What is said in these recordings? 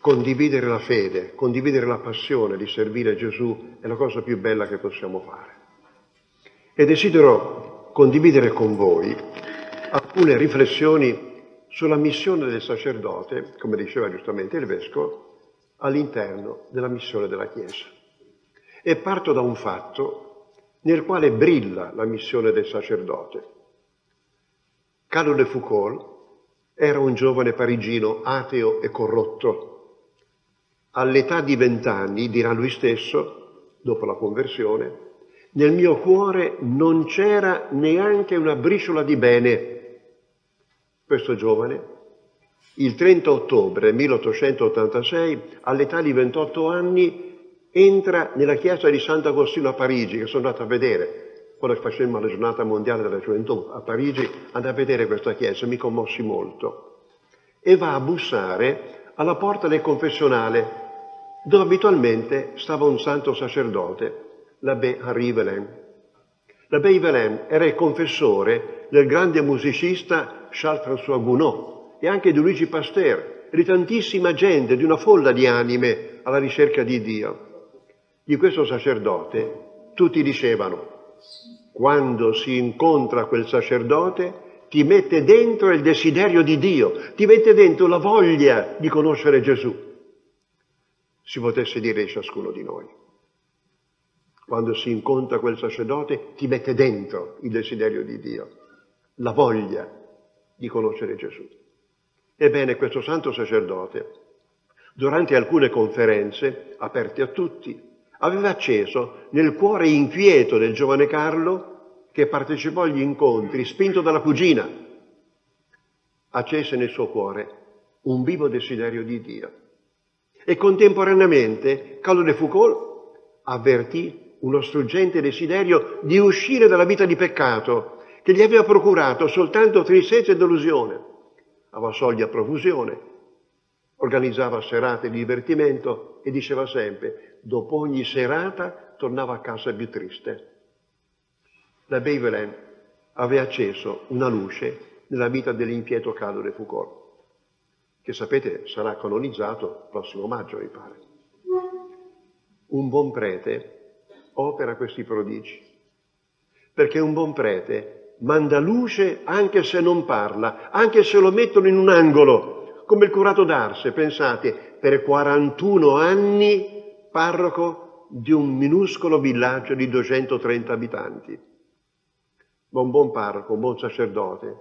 condividere la fede, condividere la passione di servire Gesù è la cosa più bella che possiamo fare. E desidero condividere con voi alcune riflessioni sulla missione del sacerdote, come diceva giustamente il Vescovo, all'interno della missione della Chiesa. E parto da un fatto nel quale brilla la missione del sacerdote. Carlo de Foucault era un giovane parigino ateo e corrotto. All'età di vent'anni, dirà lui stesso, dopo la conversione, nel mio cuore non c'era neanche una briciola di bene. Questo giovane il 30 ottobre 1886, all'età di 28 anni, entra nella chiesa di Sant'Agostino a Parigi, che sono andato a vedere, quando facemmo la giornata mondiale della gioventù a Parigi, andai a vedere questa chiesa, mi commossi molto, e va a bussare alla porta del confessionale, dove abitualmente stava un santo sacerdote, l'abbé Henri Velen. L'abbé Velen era il confessore del grande musicista Charles-François Gounod, e anche di Luigi Pasteur, di tantissima gente, di una folla di anime alla ricerca di Dio. Di questo sacerdote tutti dicevano, quando si incontra quel sacerdote ti mette dentro il desiderio di Dio, ti mette dentro la voglia di conoscere Gesù. Si potesse dire di ciascuno di noi. Quando si incontra quel sacerdote ti mette dentro il desiderio di Dio, la voglia di conoscere Gesù. Ebbene, questo santo sacerdote, durante alcune conferenze aperte a tutti, aveva acceso nel cuore inquieto del giovane Carlo, che partecipò agli incontri, spinto dalla cugina, accese nel suo cuore un vivo desiderio di Dio. E contemporaneamente Carlo de Foucault avvertì uno struggente desiderio di uscire dalla vita di peccato che gli aveva procurato soltanto tristezza e delusione aveva soldi a profusione, organizzava serate di divertimento e diceva sempre, dopo ogni serata tornava a casa più triste. La Bevelen aveva acceso una luce nella vita dell'inquieto Carlo de Foucault, che sapete sarà canonizzato il prossimo maggio, mi pare. Un buon prete opera questi prodigi, perché un buon prete manda luce anche se non parla, anche se lo mettono in un angolo, come il curato d'Arse, pensate, per 41 anni parroco di un minuscolo villaggio di 230 abitanti. Ma un buon parroco, un buon sacerdote,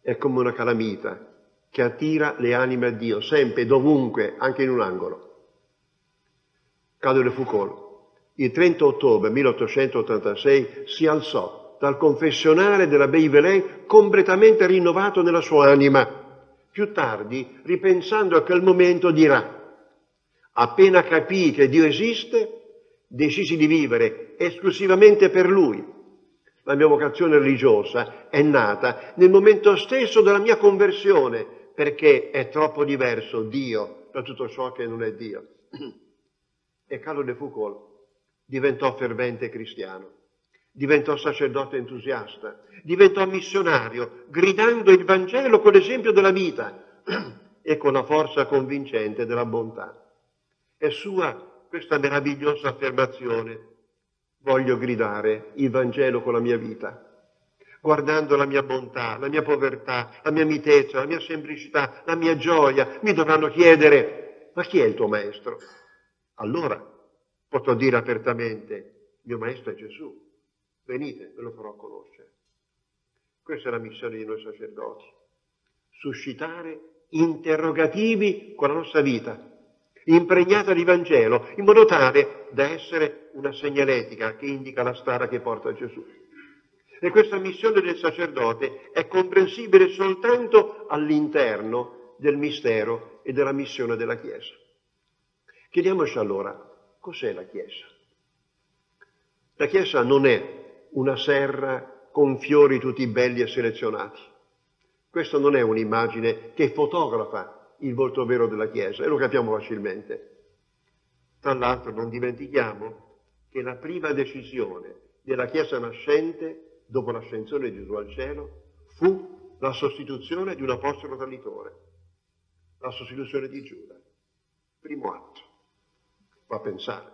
è come una calamita che attira le anime a Dio, sempre, dovunque, anche in un angolo. Cadore Foucault, il 30 ottobre 1886, si alzò dal confessionale della Beivelin completamente rinnovato nella sua anima. Più tardi, ripensando a quel momento, dirà, appena capì che Dio esiste, decisi di vivere esclusivamente per Lui. La mia vocazione religiosa è nata nel momento stesso della mia conversione, perché è troppo diverso Dio da tutto ciò che non è Dio. E Carlo de Foucault diventò fervente cristiano diventò sacerdote entusiasta, diventò missionario, gridando il Vangelo con l'esempio della vita e con la forza convincente della bontà. È sua questa meravigliosa affermazione. Voglio gridare il Vangelo con la mia vita, guardando la mia bontà, la mia povertà, la mia mitezza, la mia semplicità, la mia gioia. Mi dovranno chiedere, ma chi è il tuo maestro? Allora potrò dire apertamente, mio maestro è Gesù. Venite, ve lo farò conoscere. Questa è la missione di noi sacerdoti. Suscitare interrogativi con la nostra vita, impregnata di Vangelo, in modo tale da essere una segnaletica che indica la strada che porta a Gesù. E questa missione del sacerdote è comprensibile soltanto all'interno del mistero e della missione della Chiesa. Chiediamoci allora, cos'è la Chiesa? La Chiesa non è una serra con fiori tutti belli e selezionati. Questa non è un'immagine che fotografa il volto vero della Chiesa e lo capiamo facilmente. Tra l'altro non dimentichiamo che la prima decisione della Chiesa nascente, dopo l'ascensione di Gesù al cielo, fu la sostituzione di un apostolo traditore, la sostituzione di Giuda. Primo atto. Fa pensare.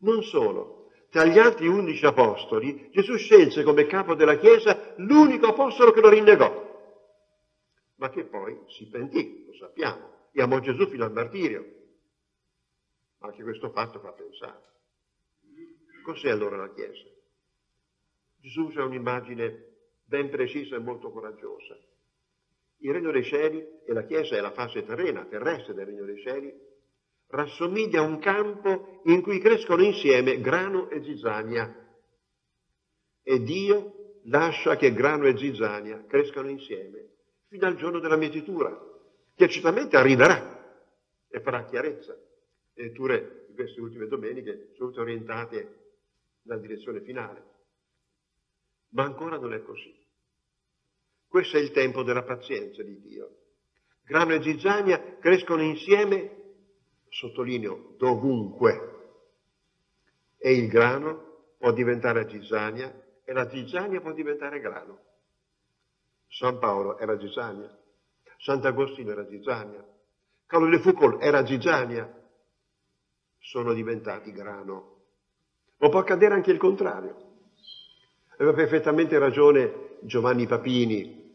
Non solo, tra gli altri undici apostoli, Gesù scelse come capo della Chiesa l'unico apostolo che lo rinnegò, ma che poi si pentì, lo sappiamo, e amò Gesù fino al martirio. Anche questo fatto fa pensare. Cos'è allora la Chiesa? Gesù usa un'immagine ben precisa e molto coraggiosa. Il regno dei cieli, e la Chiesa è la fase terrena, terrestre del regno dei cieli, rassomiglia a un campo in cui crescono insieme grano e zizzania. E Dio lascia che grano e zizzania crescano insieme fino al giorno della mietitura, che certamente arriverà e farà chiarezza. Le letture di queste ultime domeniche sono tutte orientate nella direzione finale. Ma ancora non è così. Questo è il tempo della pazienza di Dio. Grano e zizzania crescono insieme sottolineo, dovunque. E il grano può diventare zizzania e la zizzania può diventare grano. San Paolo era zizzania, Sant'Agostino era zizzania, Carlo de Foucault era zizzania, sono diventati grano. Ma può accadere anche il contrario. Aveva perfettamente ragione Giovanni Papini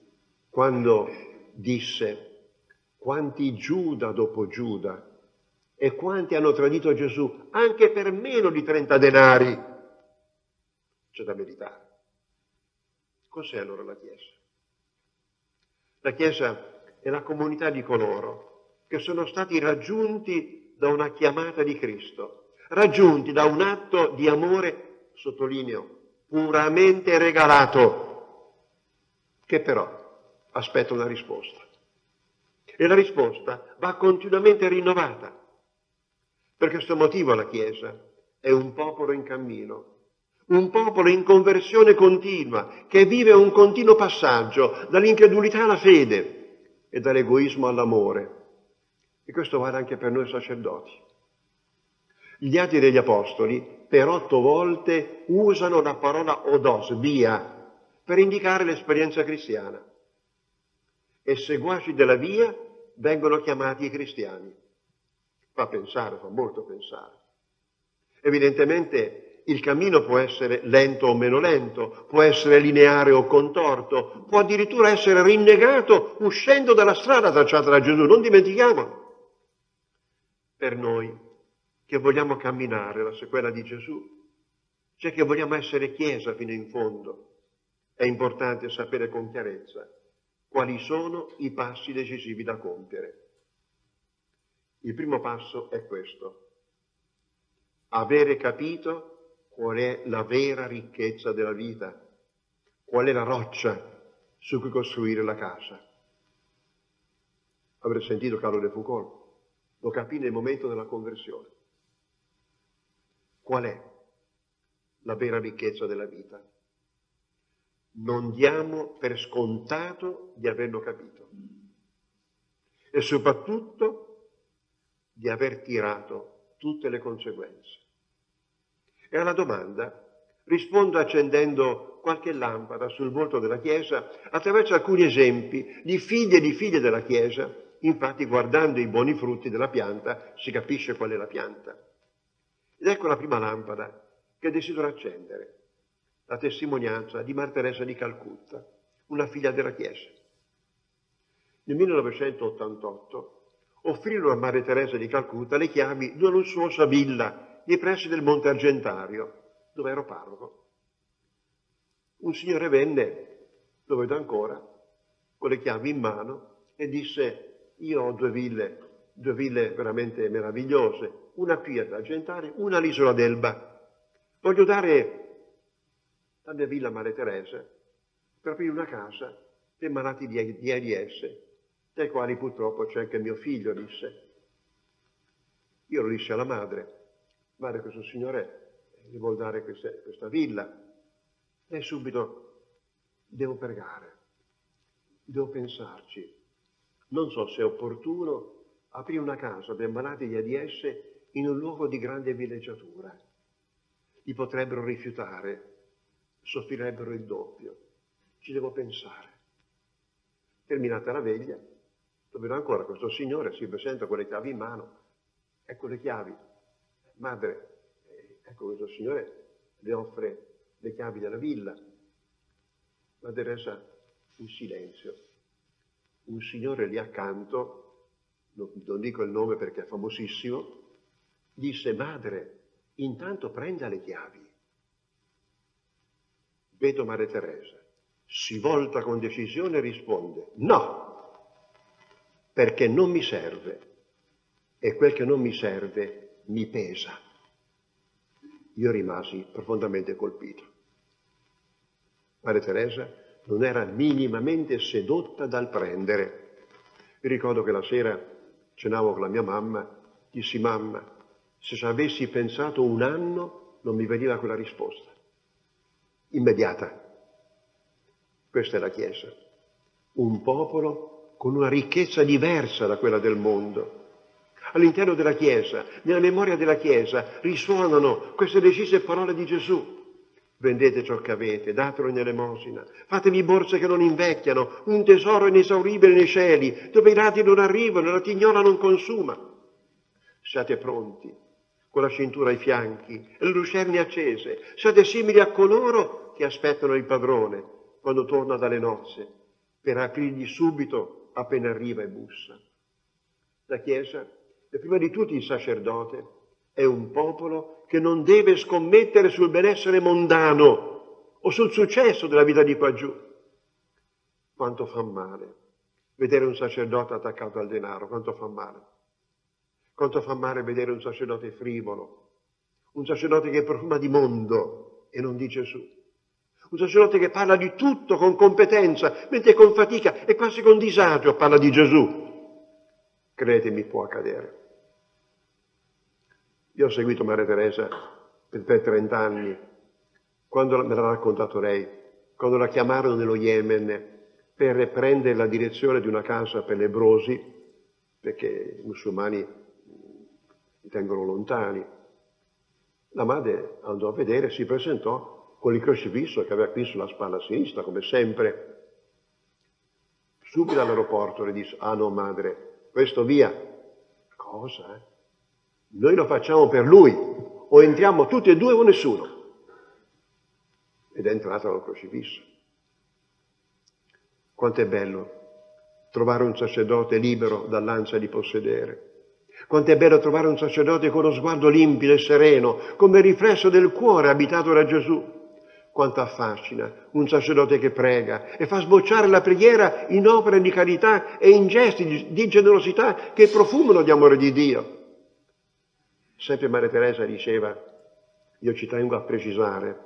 quando disse quanti Giuda dopo Giuda e quanti hanno tradito Gesù anche per meno di 30 denari. C'è da meditare. Cos'è allora la Chiesa? La Chiesa è la comunità di coloro che sono stati raggiunti da una chiamata di Cristo, raggiunti da un atto di amore, sottolineo, puramente regalato, che però aspetta una risposta. E la risposta va continuamente rinnovata. Per questo motivo la Chiesa è un popolo in cammino, un popolo in conversione continua, che vive un continuo passaggio dall'incredulità alla fede e dall'egoismo all'amore. E questo vale anche per noi sacerdoti. Gli atti degli Apostoli per otto volte usano la parola odos, via, per indicare l'esperienza cristiana. E seguaci della via vengono chiamati i cristiani. Fa pensare, fa molto pensare. Evidentemente il cammino può essere lento o meno lento, può essere lineare o contorto, può addirittura essere rinnegato uscendo dalla strada tracciata da Gesù, non dimentichiamolo. Per noi che vogliamo camminare la sequela di Gesù, cioè che vogliamo essere Chiesa fino in fondo, è importante sapere con chiarezza quali sono i passi decisivi da compiere. Il primo passo è questo. Avere capito qual è la vera ricchezza della vita, qual è la roccia su cui costruire la casa. Avrei sentito Carlo de Foucault, lo capì nel momento della conversione. Qual è la vera ricchezza della vita? Non diamo per scontato di averlo capito. E soprattutto di aver tirato tutte le conseguenze. E alla domanda rispondo accendendo qualche lampada sul volto della Chiesa attraverso alcuni esempi di figli e di figlie della Chiesa. Infatti guardando i buoni frutti della pianta si capisce qual è la pianta. Ed ecco la prima lampada che desidero accendere, la testimonianza di Marta Teresa di Calcutta, una figlia della Chiesa. Nel 1988 offrirono a Maria Teresa di Calcutta le chiavi di una lussuosa villa nei pressi del Monte Argentario, dove ero parroco. Un signore venne, lo vedo ancora, con le chiavi in mano e disse io ho due ville, due ville veramente meravigliose, una qui ad Argentario, una all'isola d'Elba. Voglio dare la mia villa a Maria Teresa per aprire una casa per malati di AIDS dai quali purtroppo c'è anche mio figlio, disse. Io lo dissi alla madre, guarda questo signore gli vuol dare queste, questa villa. Lei subito, devo pregare, devo pensarci. Non so se è opportuno aprire una casa per malati di AIDS in un luogo di grande villeggiatura. Li potrebbero rifiutare, soffrirebbero il doppio. Ci devo pensare. Terminata la veglia, lo vedo ancora, questo signore si presenta con le chiavi in mano, ecco le chiavi. Madre, eh, ecco questo signore le offre le chiavi della villa. Madre Teresa in silenzio. Un signore lì accanto, non dico il nome perché è famosissimo, disse, madre, intanto prenda le chiavi. Vedo Madre Teresa, si volta con decisione e risponde, no, perché non mi serve e quel che non mi serve mi pesa. Io rimasi profondamente colpito. Madre Teresa non era minimamente sedotta dal prendere. Mi ricordo che la sera cenavo con la mia mamma, dissi mamma, se ci avessi pensato un anno non mi veniva quella risposta. Immediata. Questa è la Chiesa. Un popolo con una ricchezza diversa da quella del mondo. All'interno della Chiesa, nella memoria della Chiesa, risuonano queste decise parole di Gesù. Vendete ciò che avete, datelo in elemosina. Fatevi borse che non invecchiano, un tesoro inesauribile nei cieli, dove i radi non arrivano la tignola non consuma. Siate pronti, con la cintura ai fianchi e le lucerne accese. Siate simili a coloro che aspettano il padrone quando torna dalle nozze, per aprirgli subito appena arriva e bussa. La Chiesa, e prima di tutti il sacerdote, è un popolo che non deve scommettere sul benessere mondano o sul successo della vita di qua giù. Quanto fa male vedere un sacerdote attaccato al denaro, quanto fa male. Quanto fa male vedere un sacerdote frivolo, un sacerdote che profuma di mondo e non di Gesù. Un sacerdote che parla di tutto con competenza, mentre con fatica e quasi con disagio parla di Gesù. Credetemi, può accadere. Io ho seguito Maria Teresa per, per 30 anni, quando me l'ha raccontato lei, quando la chiamarono nello Yemen per prendere la direzione di una casa per lebrosi, perché i musulmani li tengono lontani. La madre andò a vedere, si presentò con il crocifisso che aveva qui sulla spalla sinistra, come sempre. Subito all'aeroporto le disse, ah no madre, questo via. Cosa? Eh? Noi lo facciamo per lui, o entriamo tutti e due o nessuno. Ed è entrata al crocifisso. Quanto è bello trovare un sacerdote libero dall'ansia di possedere. Quanto è bello trovare un sacerdote con uno sguardo limpido e sereno, come riflesso del cuore abitato da Gesù. Quanto affascina un sacerdote che prega e fa sbocciare la preghiera in opere di carità e in gesti di generosità che profumano di amore di Dio. Sempre Maria Teresa diceva, io ci tengo a precisare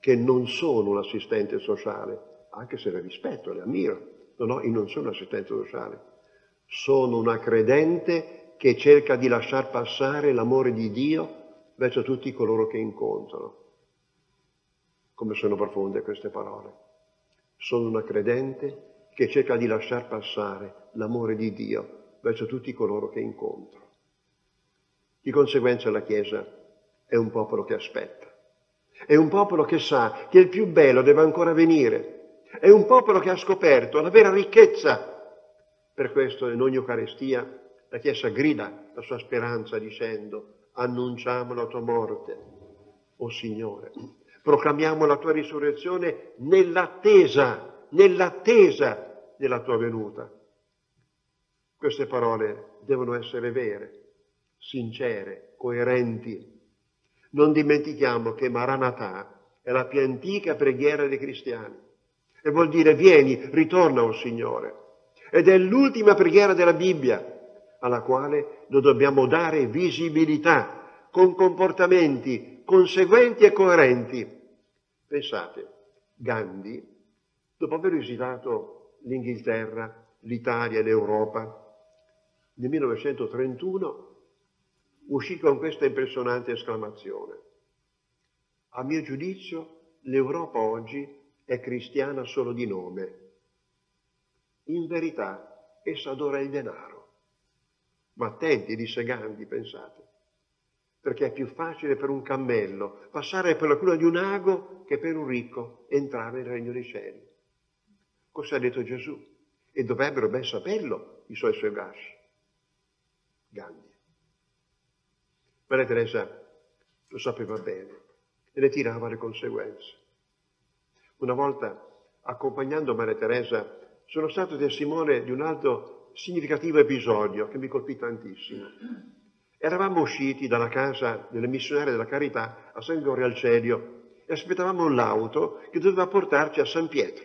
che non sono un assistente sociale, anche se le rispetto, le ammiro, no, no, io non sono un assistente sociale, sono una credente che cerca di lasciar passare l'amore di Dio verso tutti coloro che incontrano. Come sono profonde queste parole. Sono una credente che cerca di lasciar passare l'amore di Dio verso tutti coloro che incontro. Di conseguenza la Chiesa è un popolo che aspetta, è un popolo che sa che il più bello deve ancora venire, è un popolo che ha scoperto la vera ricchezza. Per questo in ogni Eucaristia la Chiesa grida la sua speranza dicendo annunciamo la tua morte, o oh Signore, proclamiamo la tua risurrezione nell'attesa, nell'attesa della tua venuta. Queste parole devono essere vere sincere, coerenti. Non dimentichiamo che Maranatà è la più antica preghiera dei cristiani e vuol dire vieni, ritorna, o oh Signore. Ed è l'ultima preghiera della Bibbia alla quale noi dobbiamo dare visibilità con comportamenti conseguenti e coerenti. Pensate, Gandhi, dopo aver visitato l'Inghilterra, l'Italia l'Europa, nel 1931 uscì con questa impressionante esclamazione. A mio giudizio, l'Europa oggi è cristiana solo di nome. In verità, essa adora il denaro. Ma attenti, disse Gandhi, pensate, perché è più facile per un cammello passare per la cura di un ago che per un ricco entrare nel regno dei cieli. Cosa ha detto Gesù? E dovrebbero ben saperlo i suoi seguaci. Gandhi. Maria Teresa lo sapeva bene e ne tirava le conseguenze. Una volta, accompagnando Maria Teresa, sono stato testimone di un altro significativo episodio che mi colpì tantissimo. Eravamo usciti dalla casa delle missionarie della carità a San Gregorio al Celio e aspettavamo l'auto che doveva portarci a San Pietro.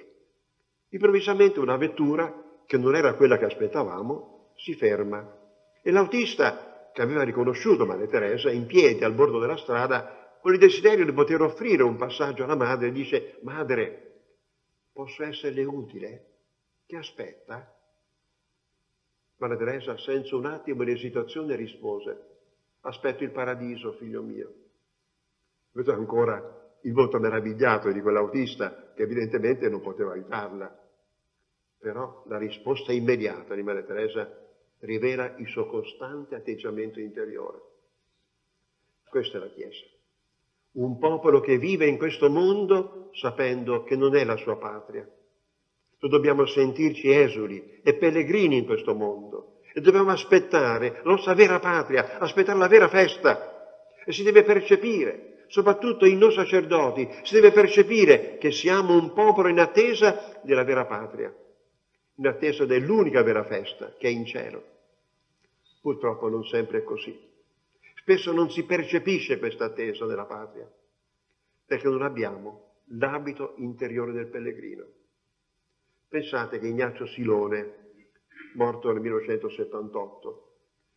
Improvvisamente una vettura, che non era quella che aspettavamo, si ferma e l'autista, che aveva riconosciuto Maria Teresa, in piedi al bordo della strada, con il desiderio di poter offrire un passaggio alla madre, dice, madre, posso esserle utile? Che aspetta? Maria Teresa, senza un attimo di esitazione, rispose, aspetto il paradiso, figlio mio. Vedo ancora il volto meravigliato di quell'autista che evidentemente non poteva aiutarla. Però la risposta immediata di Maria Teresa rivela il suo costante atteggiamento interiore. Questa è la Chiesa. Un popolo che vive in questo mondo sapendo che non è la sua patria, noi dobbiamo sentirci esuli e pellegrini in questo mondo e dobbiamo aspettare la nostra vera patria, aspettare la vera festa e si deve percepire, soprattutto in noi sacerdoti, si deve percepire che siamo un popolo in attesa della vera patria, in attesa dell'unica vera festa che è in cielo. Purtroppo non sempre è così. Spesso non si percepisce questa attesa della patria perché non abbiamo l'abito interiore del pellegrino. Pensate che Ignazio Silone, morto nel 1978,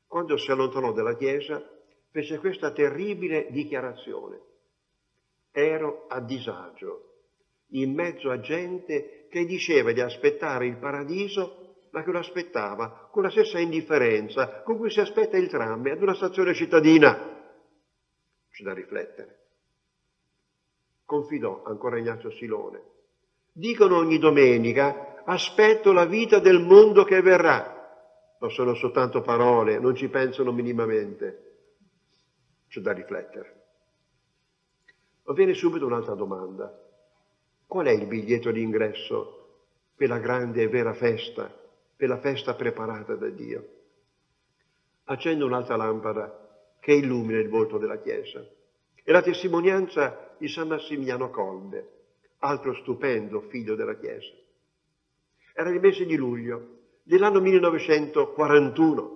quando si allontanò dalla Chiesa, fece questa terribile dichiarazione. Ero a disagio, in mezzo a gente che diceva di aspettare il paradiso, ma che lo aspettava con la stessa indifferenza con cui si aspetta il tram ad una stazione cittadina. C'è da riflettere. Confidò ancora Ignazio Silone dicono ogni domenica, aspetto la vita del mondo che verrà. Ma sono soltanto parole, non ci pensano minimamente. C'è da riflettere. Ma viene subito un'altra domanda. Qual è il biglietto d'ingresso per la grande e vera festa, per la festa preparata da Dio? Accendo un'altra lampada che illumina il volto della Chiesa. È la testimonianza di San Massimiliano Colbe altro stupendo figlio della Chiesa. Era il mese di luglio dell'anno 1941.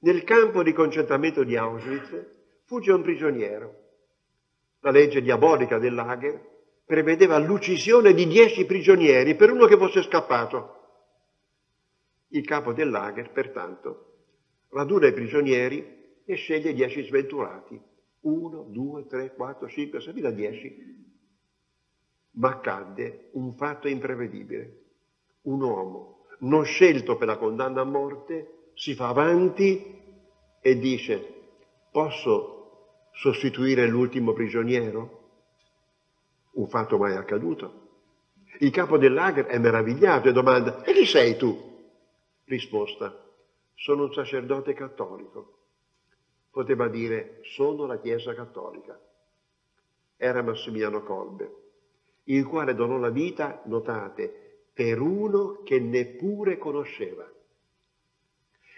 Nel campo di concentramento di Auschwitz fugge un prigioniero. La legge diabolica del lager prevedeva l'uccisione di dieci prigionieri per uno che fosse scappato. Il capo del lager, pertanto, raduna i prigionieri e sceglie dieci sventurati. Uno, due, tre, quattro, cinque, sei, fino dieci ma accadde un fatto imprevedibile. Un uomo non scelto per la condanna a morte si fa avanti e dice posso sostituire l'ultimo prigioniero? Un fatto mai accaduto. Il capo del lager è meravigliato e domanda e chi sei tu? Risposta sono un sacerdote cattolico. Poteva dire sono la Chiesa cattolica. Era Massimiliano Colbe il quale donò la vita, notate, per uno che neppure conosceva.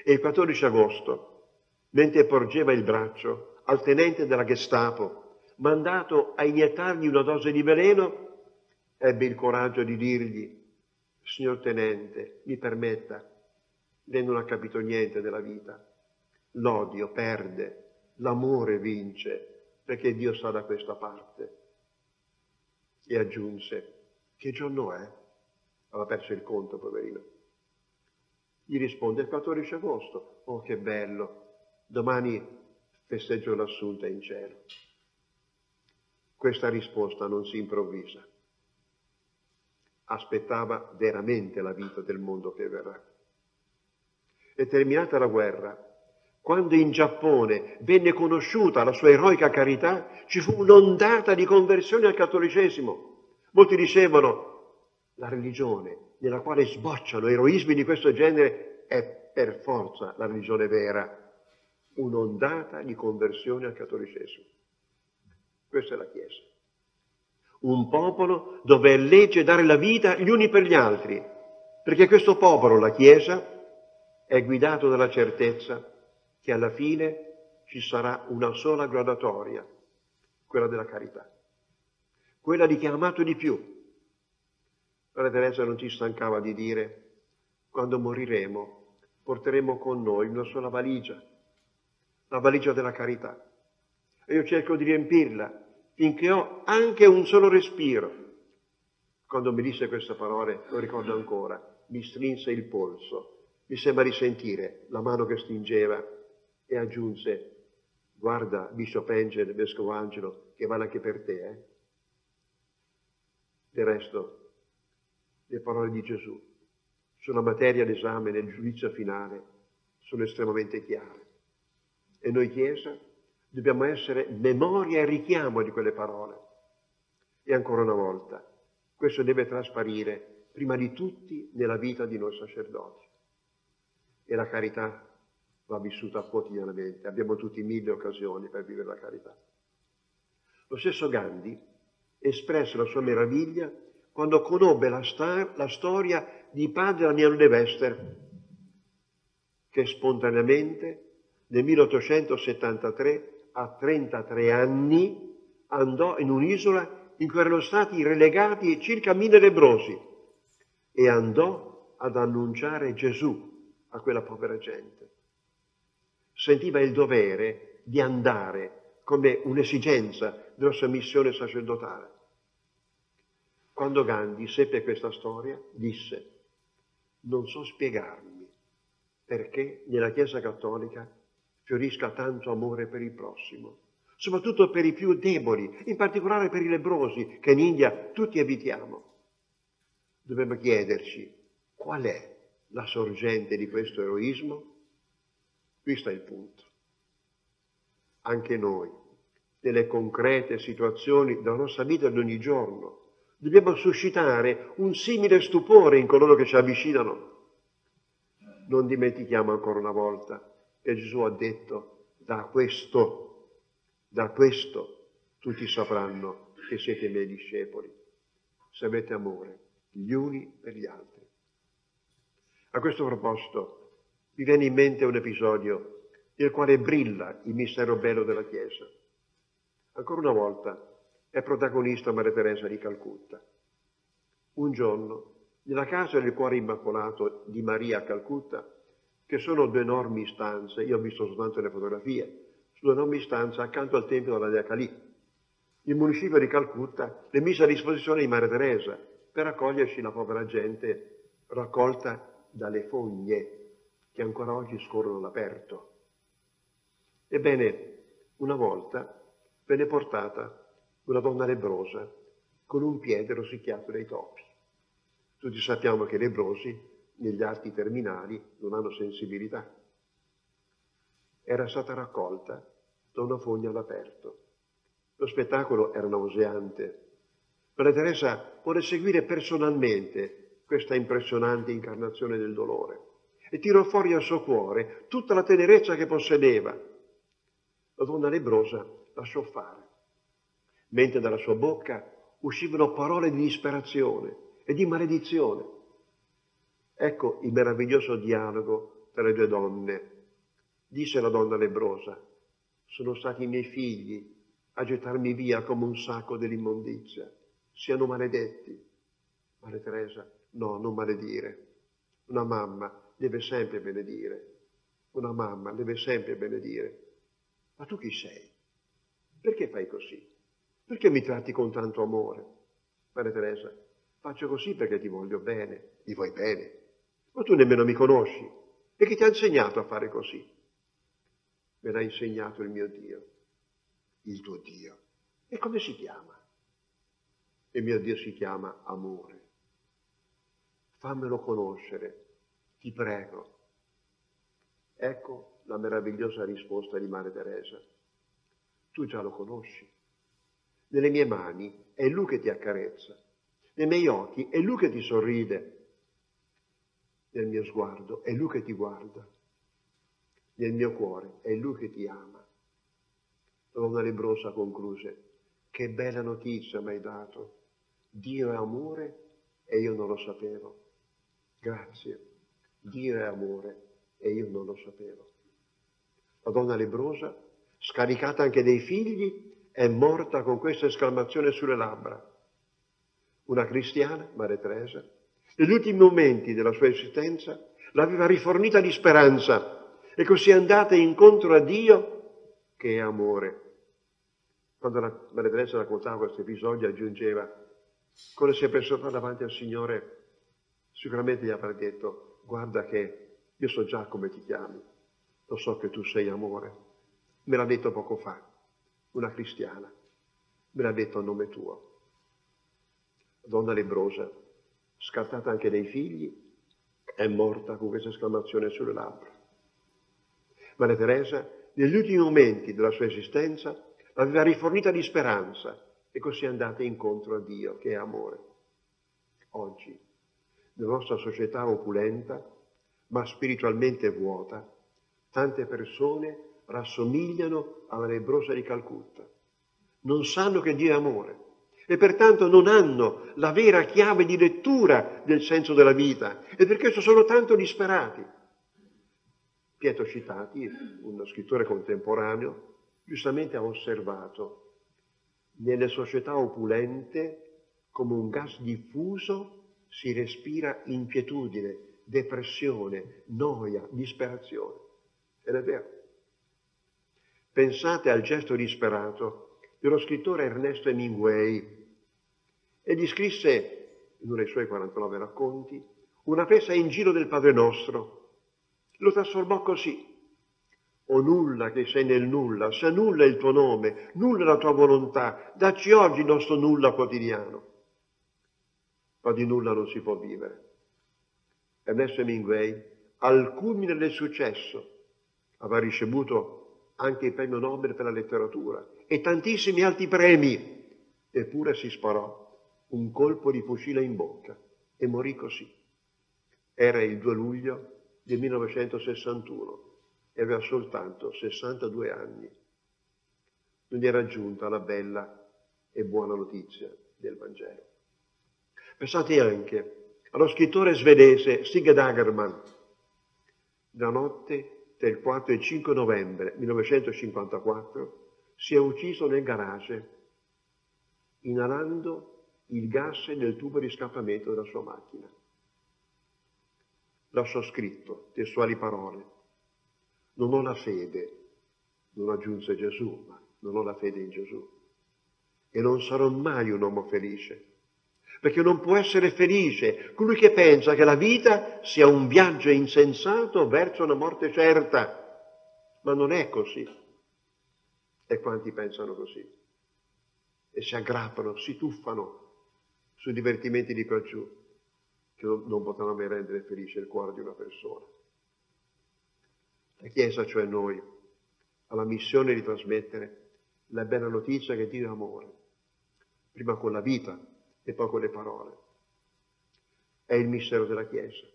E il 14 agosto, mentre porgeva il braccio al tenente della Gestapo, mandato a iniettargli una dose di veleno, ebbe il coraggio di dirgli, signor tenente, mi permetta, lei non ha capito niente della vita. L'odio perde, l'amore vince, perché Dio sta da questa parte e aggiunse, che giorno è? Aveva perso il conto, poverino. Gli risponde, il 14 agosto. Oh, che bello! Domani festeggio l'assunta in cielo. Questa risposta non si improvvisa. Aspettava veramente la vita del mondo che verrà. E terminata la guerra, quando in Giappone venne conosciuta la sua eroica carità, ci fu un'ondata di conversione al cattolicesimo. Molti dicevano, la religione nella quale sbocciano eroismi di questo genere è per forza la religione vera. Un'ondata di conversione al cattolicesimo. Questa è la Chiesa. Un popolo dove è legge dare la vita gli uni per gli altri, perché questo popolo, la Chiesa, è guidato dalla certezza che alla fine ci sarà una sola gradatoria, quella della carità, quella di chi ha amato di più. Maria Teresa non ci stancava di dire, quando moriremo porteremo con noi una sola valigia, la valigia della carità. E io cerco di riempirla finché ho anche un solo respiro. Quando mi disse queste parole, lo ricordo ancora, mi strinse il polso, mi sembra di sentire la mano che stringeva e aggiunse, guarda Bishop Angel, Vescovo Angelo, che vale anche per te. Eh? Del resto, le parole di Gesù sulla materia d'esame nel giudizio finale sono estremamente chiare. E noi Chiesa dobbiamo essere memoria e richiamo di quelle parole. E ancora una volta, questo deve trasparire prima di tutti nella vita di noi sacerdoti. E la carità va vissuta quotidianamente. Abbiamo tutti mille occasioni per vivere la carità. Lo stesso Gandhi espresse la sua meraviglia quando conobbe la, star, la storia di padre Damiano de Vester, che spontaneamente nel 1873 a 33 anni andò in un'isola in cui erano stati relegati circa mille lebrosi e andò ad annunciare Gesù a quella povera gente. Sentiva il dovere di andare come un'esigenza della sua missione sacerdotale. Quando Gandhi seppe questa storia, disse, non so spiegarmi perché nella Chiesa Cattolica fiorisca tanto amore per il prossimo, soprattutto per i più deboli, in particolare per i lebrosi che in India tutti evitiamo. Dobbiamo chiederci qual è la sorgente di questo eroismo? Qui sta il punto. Anche noi, nelle concrete situazioni della nostra vita di ogni giorno, dobbiamo suscitare un simile stupore in coloro che ci avvicinano. Non dimentichiamo ancora una volta e Gesù ha detto, da questo, da questo tutti sapranno che siete miei discepoli, se avete amore gli uni per gli altri. A questo proposito mi viene in mente un episodio nel quale brilla il mistero bello della Chiesa. Ancora una volta è protagonista Maria Teresa di Calcutta. Un giorno, nella casa del cuore immacolato di Maria a Calcutta, che sono due enormi stanze, io ho visto soltanto le fotografie, sono enormi stanze accanto al Tempio della Dea Calì. Il municipio di Calcutta le mise a disposizione di Maria Teresa per accoglierci la povera gente raccolta dalle fogne che ancora oggi scorrono all'aperto. Ebbene, una volta venne portata una donna lebrosa con un piede rosicchiato dai topi. Tutti sappiamo che i lebrosi negli arti terminali non hanno sensibilità. Era stata raccolta da una fogna all'aperto. Lo spettacolo era nauseante. Maria Teresa vuole seguire personalmente questa impressionante incarnazione del dolore e tirò fuori al suo cuore tutta la tenerezza che possedeva. La donna lebrosa lasciò fare, mentre dalla sua bocca uscivano parole di disperazione e di maledizione. Ecco il meraviglioso dialogo tra le due donne. Disse la donna lebrosa, sono stati i miei figli a gettarmi via come un sacco dell'immondizia. Siano maledetti. Maria Teresa, no, non maledire. Una mamma deve sempre benedire. Una mamma deve sempre benedire. Ma tu chi sei? Perché fai così? Perché mi tratti con tanto amore? Maria Teresa, faccio così perché ti voglio bene, ti vuoi bene ma tu nemmeno mi conosci. E chi ti ha insegnato a fare così? Me l'ha insegnato il mio Dio, il tuo Dio. E come si chiama? E mio Dio si chiama amore. Fammelo conoscere, ti prego. Ecco la meravigliosa risposta di Maria Teresa. Tu già lo conosci. Nelle mie mani è Lui che ti accarezza. Nei miei occhi è Lui che ti sorride nel mio sguardo, è Lui che ti guarda, nel mio cuore, è Lui che ti ama. La donna lebrosa concluse, che bella notizia mi hai dato, Dio è amore e io non lo sapevo. Grazie, Dio è amore e io non lo sapevo. La donna lebrosa scaricata anche dei figli, è morta con questa esclamazione sulle labbra. Una cristiana, Maria Teresa, negli ultimi momenti della sua esistenza, l'aveva rifornita di speranza e così è andata incontro a Dio che è amore. Quando la Maria Teresa raccontava questo episodio aggiungeva, come se per stare davanti al Signore, sicuramente gli avrà detto, guarda che io so già come ti chiami, lo so che tu sei amore. Me l'ha detto poco fa, una cristiana, me l'ha detto a nome tuo. Donna lebrosa, scartata anche dai figli, è morta con questa esclamazione sulle labbra. Maria Teresa, negli ultimi momenti della sua esistenza, l'aveva rifornita di speranza e così è andata incontro a Dio, che è amore. Oggi, nella nostra società opulenta, ma spiritualmente vuota, tante persone rassomigliano alla lebrosa di Calcutta. Non sanno che Dio è amore e pertanto non hanno la vera chiave di lettura del senso della vita e per questo sono tanto disperati. Pietro Citati, uno scrittore contemporaneo, giustamente ha osservato nelle società opulente come un gas diffuso si respira inquietudine, depressione, noia, disperazione. Ed è vero. Pensate al gesto disperato dello scrittore Ernesto Hemingway. Egli scrisse, in uno dei suoi 49 racconti, una presa in giro del Padre Nostro. Lo trasformò così. O nulla che sei nel nulla, se nulla è il tuo nome, nulla è la tua volontà, dacci oggi il nostro nulla quotidiano. Ma di nulla non si può vivere. Ernesto Hemingway, al culmine del successo, aveva ricevuto anche il premio Nobel per la letteratura e tantissimi altri premi, eppure si sparò un colpo di fucile in bocca e morì così. Era il 2 luglio del 1961 e aveva soltanto 62 anni. Non gli era giunta la bella e buona notizia del Vangelo. Pensate anche allo scrittore svedese Stig Dagerman. La notte del 4 e 5 novembre 1954 si è ucciso nel garage inalando il gas nel tubo di scappamento della sua macchina. Lasciò scritto testuali parole. Non ho la fede, non aggiunse Gesù, ma non ho la fede in Gesù. E non sarò mai un uomo felice perché non può essere felice colui che pensa che la vita sia un viaggio insensato verso una morte certa, ma non è così. E quanti pensano così? E si aggrappano, si tuffano sui divertimenti di qua giù, che non potranno mai rendere felice il cuore di una persona. La Chiesa, cioè noi, ha la missione di trasmettere la bella notizia che Dio è amore, prima con la vita, e poi con le parole. È il mistero della Chiesa.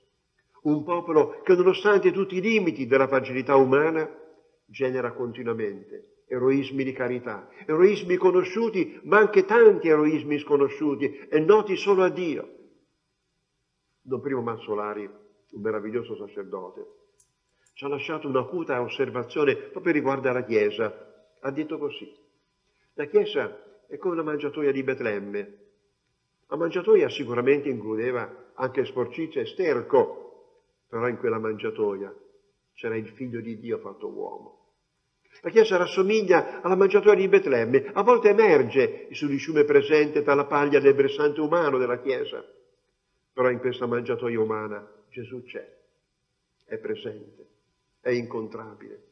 Un popolo che nonostante tutti i limiti della fragilità umana genera continuamente eroismi di carità, eroismi conosciuti, ma anche tanti eroismi sconosciuti e noti solo a Dio. Don Primo Mazzolari, un meraviglioso sacerdote, ci ha lasciato un'acuta osservazione proprio riguardo alla Chiesa. Ha detto così, la Chiesa è come la mangiatoia di Betlemme, la mangiatoia sicuramente includeva anche sporcizia e sterco, però in quella mangiatoia c'era il figlio di Dio fatto uomo. La Chiesa rassomiglia alla mangiatoia di Betlemme, a volte emerge il sudiciume presente tra la paglia del versante umano della Chiesa, però in questa mangiatoia umana Gesù c'è, è presente, è incontrabile.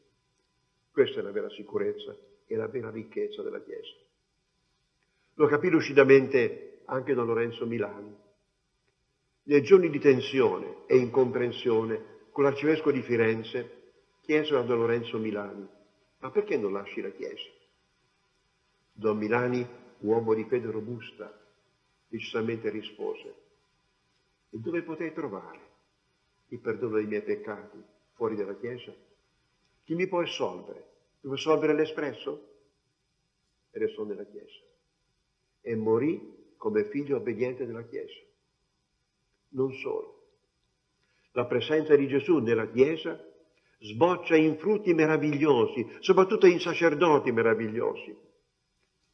Questa è la vera sicurezza e la vera ricchezza della Chiesa. Lo capì lucidamente anche da Lorenzo Milani. Nei giorni di tensione e incomprensione con l'arcivescovo di Firenze chiesero a Don Lorenzo Milani, ma perché non lasci la Chiesa? Don Milani, uomo di fede robusta, decisamente rispose, e dove potrei trovare il perdono dei miei peccati fuori dalla Chiesa? Chi mi può assolvere? Devo assolvere l'espresso? E restò nella Chiesa. E morì come figlio obbediente della Chiesa. Non solo. La presenza di Gesù nella Chiesa sboccia in frutti meravigliosi, soprattutto in sacerdoti meravigliosi.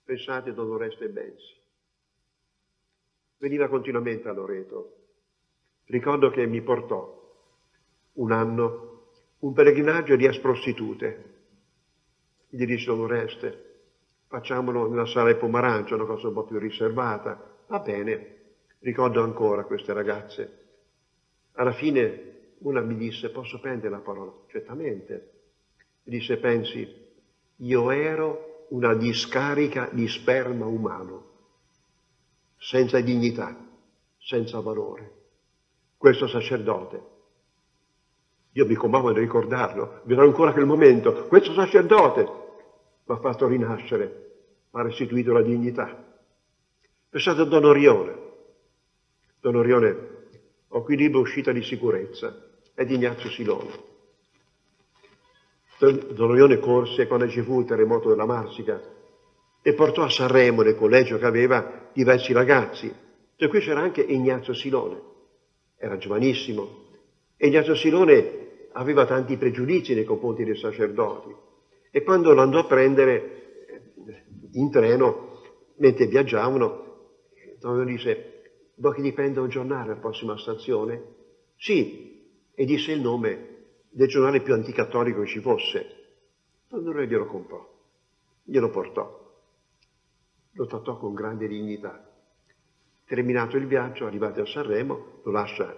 Pensate a Don Oreste Benzi. Veniva continuamente a Loreto. Ricordo che mi portò un anno un pellegrinaggio di prostitute. Gli disse Don Oreste, facciamolo nella sala del pomaraggio, una cosa un po' più riservata. Va bene, ricordo ancora queste ragazze. Alla fine una mi disse, posso prendere la parola? Certamente. Mi disse, pensi, io ero una discarica di sperma umano, senza dignità, senza valore. Questo sacerdote, io mi commuovo di ricordarlo, vedrò ancora quel momento, questo sacerdote mi ha fatto rinascere, ha restituito la dignità. Pensate a Don Orione. Don Orione, ho qui libro uscita di sicurezza è di Ignazio Silone. Don Orione corse quando ci fu il terremoto della Marsica e portò a Sanremo, nel collegio che aveva, diversi ragazzi. Cioè qui c'era anche Ignazio Silone, era giovanissimo. E Ignazio Silone aveva tanti pregiudizi nei confronti dei sacerdoti. E quando lo andò a prendere in treno, mentre viaggiavano, Orione disse, vuoi che ti prenda un giornale alla prossima stazione? Sì, e disse il nome del giornale più anticattolico che ci fosse. Allora glielo comprò, glielo portò, lo trattò con grande dignità. Terminato il viaggio, arrivati a Sanremo, lo lascia,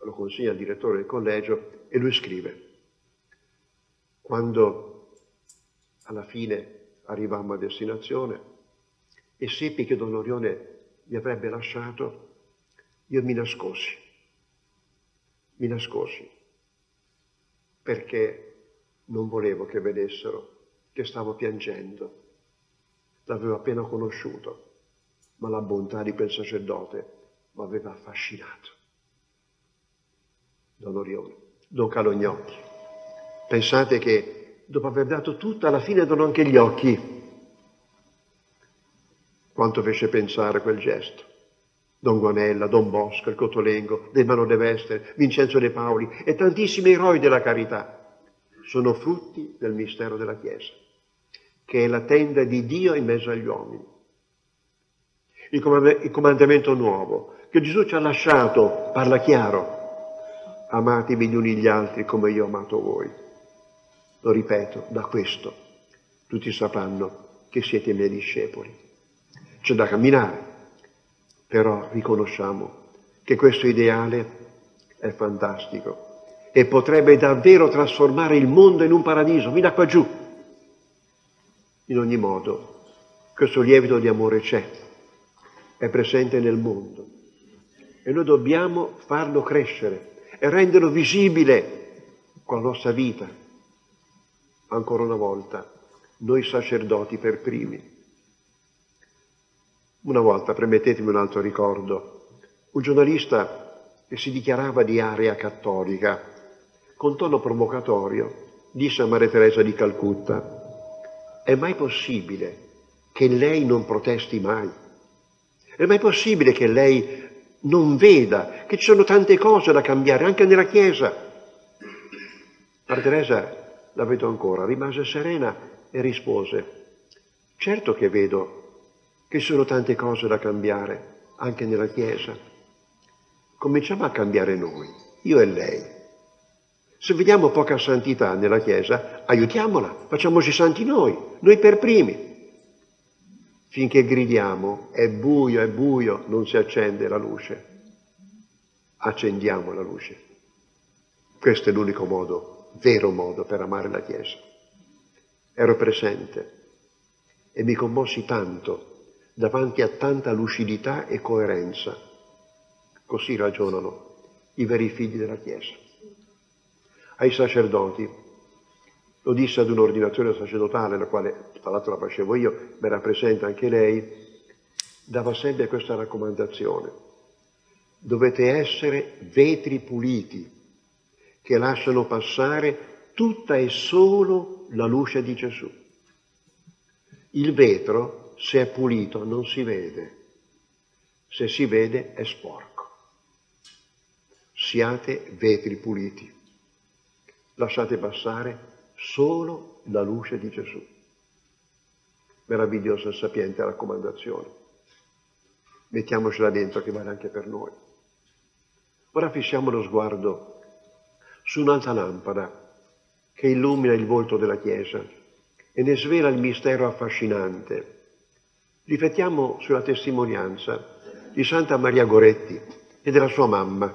lo consegna al direttore del collegio e lui scrive. Quando alla fine arrivammo a destinazione e seppi che Don Orione mi avrebbe lasciato, io mi nascosi mi nascosi perché non volevo che vedessero che stavo piangendo. L'avevo appena conosciuto, ma la bontà di quel sacerdote mi aveva affascinato. Don Orione, Don Calognotti. Pensate che dopo aver dato tutto, alla fine donò anche gli occhi. Quanto fece pensare quel gesto. Don Guanella, Don Bosco, il Cotolengo, De Mano de Vester, Vincenzo De Paoli e tantissimi eroi della carità sono frutti del mistero della Chiesa, che è la tenda di Dio in mezzo agli uomini. Il, comand- il comandamento nuovo che Gesù ci ha lasciato parla chiaro. Amatevi gli uni gli altri come io ho amato voi. Lo ripeto, da questo tutti sapranno che siete miei discepoli. C'è da camminare, però riconosciamo che questo ideale è fantastico e potrebbe davvero trasformare il mondo in un paradiso, fino a qua giù. In ogni modo, questo lievito di amore c'è, è presente nel mondo e noi dobbiamo farlo crescere e renderlo visibile con la nostra vita. Ancora una volta, noi sacerdoti per primi. Una volta, permettetemi un altro ricordo, un giornalista che si dichiarava di area cattolica, con tono provocatorio, disse a Maria Teresa di Calcutta, è mai possibile che lei non protesti mai? È mai possibile che lei non veda che ci sono tante cose da cambiare anche nella Chiesa? Maria Teresa, la vedo ancora, rimase serena e rispose, certo che vedo che sono tante cose da cambiare anche nella Chiesa. Cominciamo a cambiare noi, io e lei. Se vediamo poca santità nella Chiesa, aiutiamola, facciamoci santi noi, noi per primi. Finché gridiamo è buio, è buio, non si accende la luce. Accendiamo la luce. Questo è l'unico modo, vero modo per amare la Chiesa. Ero presente e mi commossi tanto davanti a tanta lucidità e coerenza. Così ragionano i veri figli della Chiesa. Ai sacerdoti, lo disse ad un ordinatore sacerdotale, la quale tra l'altro la facevo io, mi rappresenta anche lei, dava sempre questa raccomandazione. Dovete essere vetri puliti che lasciano passare tutta e solo la luce di Gesù. Il vetro se è pulito non si vede, se si vede è sporco. Siate vetri puliti. lasciate passare solo la luce di Gesù. Meravigliosa e sapiente raccomandazione. Mettiamocela dentro che vale anche per noi. Ora fissiamo lo sguardo su un'altra lampada che illumina il volto della Chiesa e ne svela il mistero affascinante. Riflettiamo sulla testimonianza di Santa Maria Goretti e della sua mamma.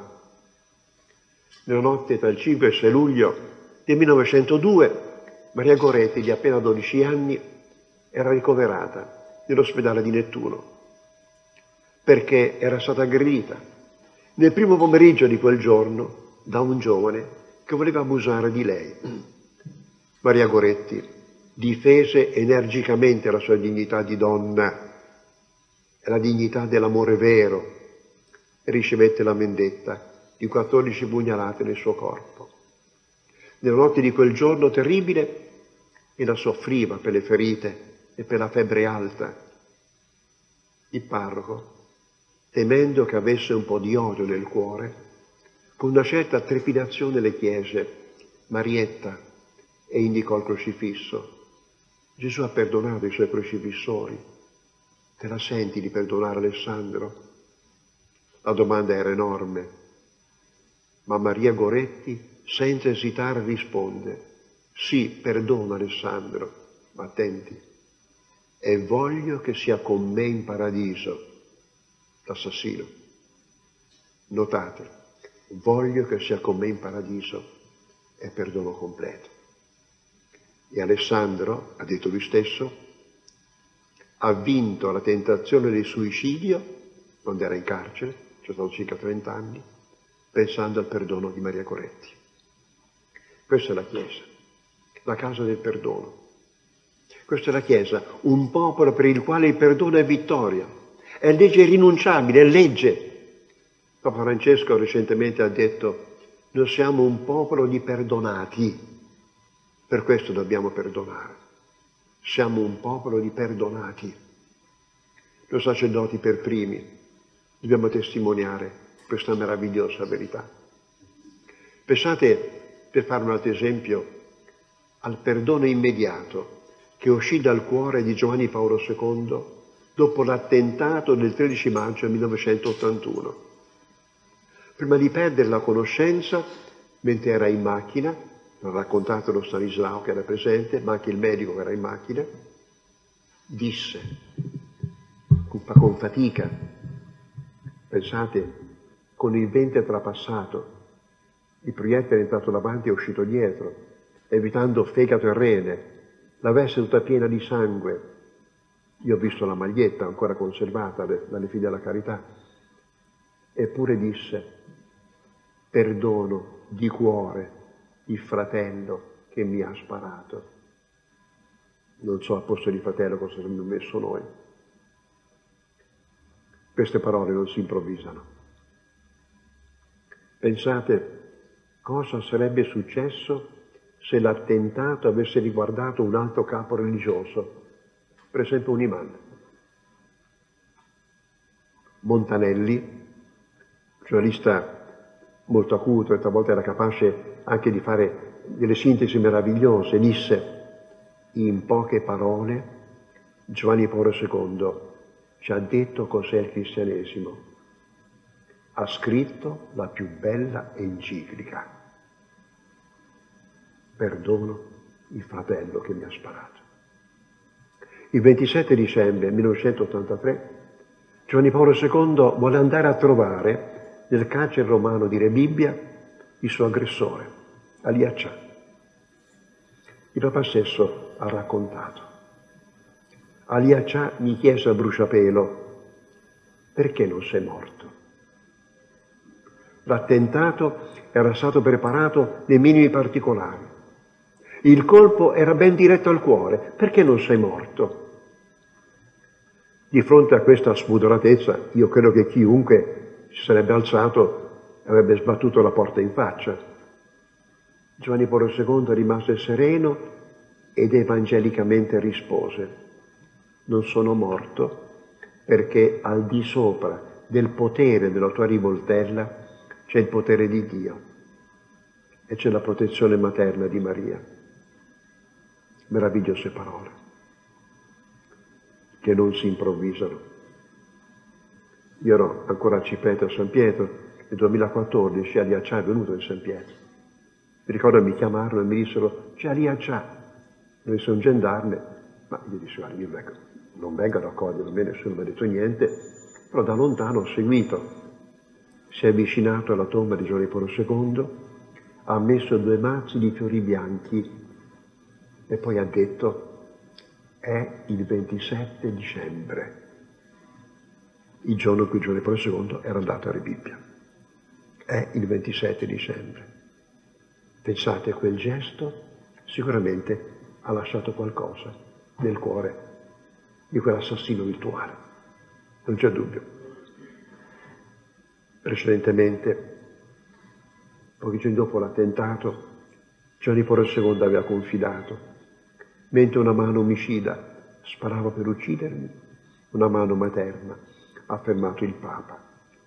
Nella notte tra il 5 e il 6 luglio del 1902 Maria Goretti, di appena 12 anni, era ricoverata nell'ospedale di Nettuno perché era stata aggredita nel primo pomeriggio di quel giorno da un giovane che voleva abusare di lei. Maria Goretti difese energicamente la sua dignità di donna la dignità dell'amore vero e ricevette la vendetta di 14 pugnalate nel suo corpo. Nella notte di quel giorno terribile ella soffriva per le ferite e per la febbre alta. Il parroco, temendo che avesse un po' di odio nel cuore, con una certa trepidazione le chiese, Marietta, e indicò il crocifisso. Gesù ha perdonato i suoi crocifissori. Te la senti di perdonare Alessandro? La domanda era enorme, ma Maria Goretti senza esitare risponde, sì, perdono Alessandro, ma attenti, e voglio che sia con me in paradiso l'assassino. Notate, voglio che sia con me in paradiso e perdono completo. E Alessandro, ha detto lui stesso, ha vinto la tentazione del suicidio quando era in carcere, cioè stato circa 30 anni, pensando al perdono di Maria Coretti. Questa è la Chiesa, la casa del perdono. Questa è la Chiesa, un popolo per il quale il perdono è vittoria, è legge irrinunciabile, è legge. Papa Francesco recentemente ha detto, noi siamo un popolo di perdonati, per questo dobbiamo perdonare. Siamo un popolo di perdonati. Noi sacerdoti per primi dobbiamo testimoniare questa meravigliosa verità. Pensate, per fare un altro esempio, al perdono immediato che uscì dal cuore di Giovanni Paolo II dopo l'attentato del 13 maggio 1981. Prima di perdere la conoscenza, mentre era in macchina, l'ha raccontato lo Stanislao che era presente, ma anche il medico che era in macchina, disse con fatica, pensate, con il ventre trapassato, il proiettile è entrato davanti e è uscito dietro, evitando fegato e rene, la veste tutta piena di sangue. Io ho visto la maglietta ancora conservata dalle figlie della carità. Eppure disse, perdono di cuore il fratello che mi ha sparato. Non so al posto di fratello cosa avremmo messo noi. Queste parole non si improvvisano. Pensate cosa sarebbe successo se l'attentato avesse riguardato un altro capo religioso, per esempio un imam. Montanelli, giornalista molto acuto e talvolta era capace anche di fare delle sintesi meravigliose, disse in poche parole Giovanni Paolo II ci ha detto cos'è il cristianesimo. Ha scritto la più bella enciclica. Perdono il fratello che mi ha sparato. Il 27 dicembre 1983 Giovanni Paolo II vuole andare a trovare nel carcere romano di Rebibbia il suo aggressore, Aliaccia. Il Papa stesso ha raccontato. Aliaccia gli chiese a bruciapelo, perché non sei morto? L'attentato era stato preparato nei minimi particolari. Il colpo era ben diretto al cuore, perché non sei morto? Di fronte a questa spudoratezza, io credo che chiunque si sarebbe alzato e avrebbe sbattuto la porta in faccia. Giovanni Paolo II rimase sereno ed evangelicamente rispose, non sono morto perché al di sopra del potere della tua rivoltella c'è il potere di Dio. e c'è la protezione materna di Maria. Meravigliose parole che non si improvvisano. Io ero ancora a Cipeto a San Pietro, nel 2014 Ali è venuto in San Pietro. Mi ricordo che mi chiamarono e mi dissero c'è Ali Accia, noi sono gendarme, ma io dissi guarda io vengo, non vengo ad accogliere, non me nessuno mi ha detto niente, però da lontano ho seguito. Si è avvicinato alla tomba di Giovanni Paolo II, ha messo due mazzi di fiori bianchi e poi ha detto è il 27 dicembre, il giorno in cui Giovanni Paolo II era andato a Rebibbia. È il 27 dicembre. Pensate a quel gesto, sicuramente ha lasciato qualcosa nel cuore di quell'assassino virtuale, non c'è dubbio. Precedentemente, pochi giorni dopo l'attentato, Gianni Paolo II aveva confidato, mentre una mano omicida sparava per uccidermi, una mano materna ha fermato il Papa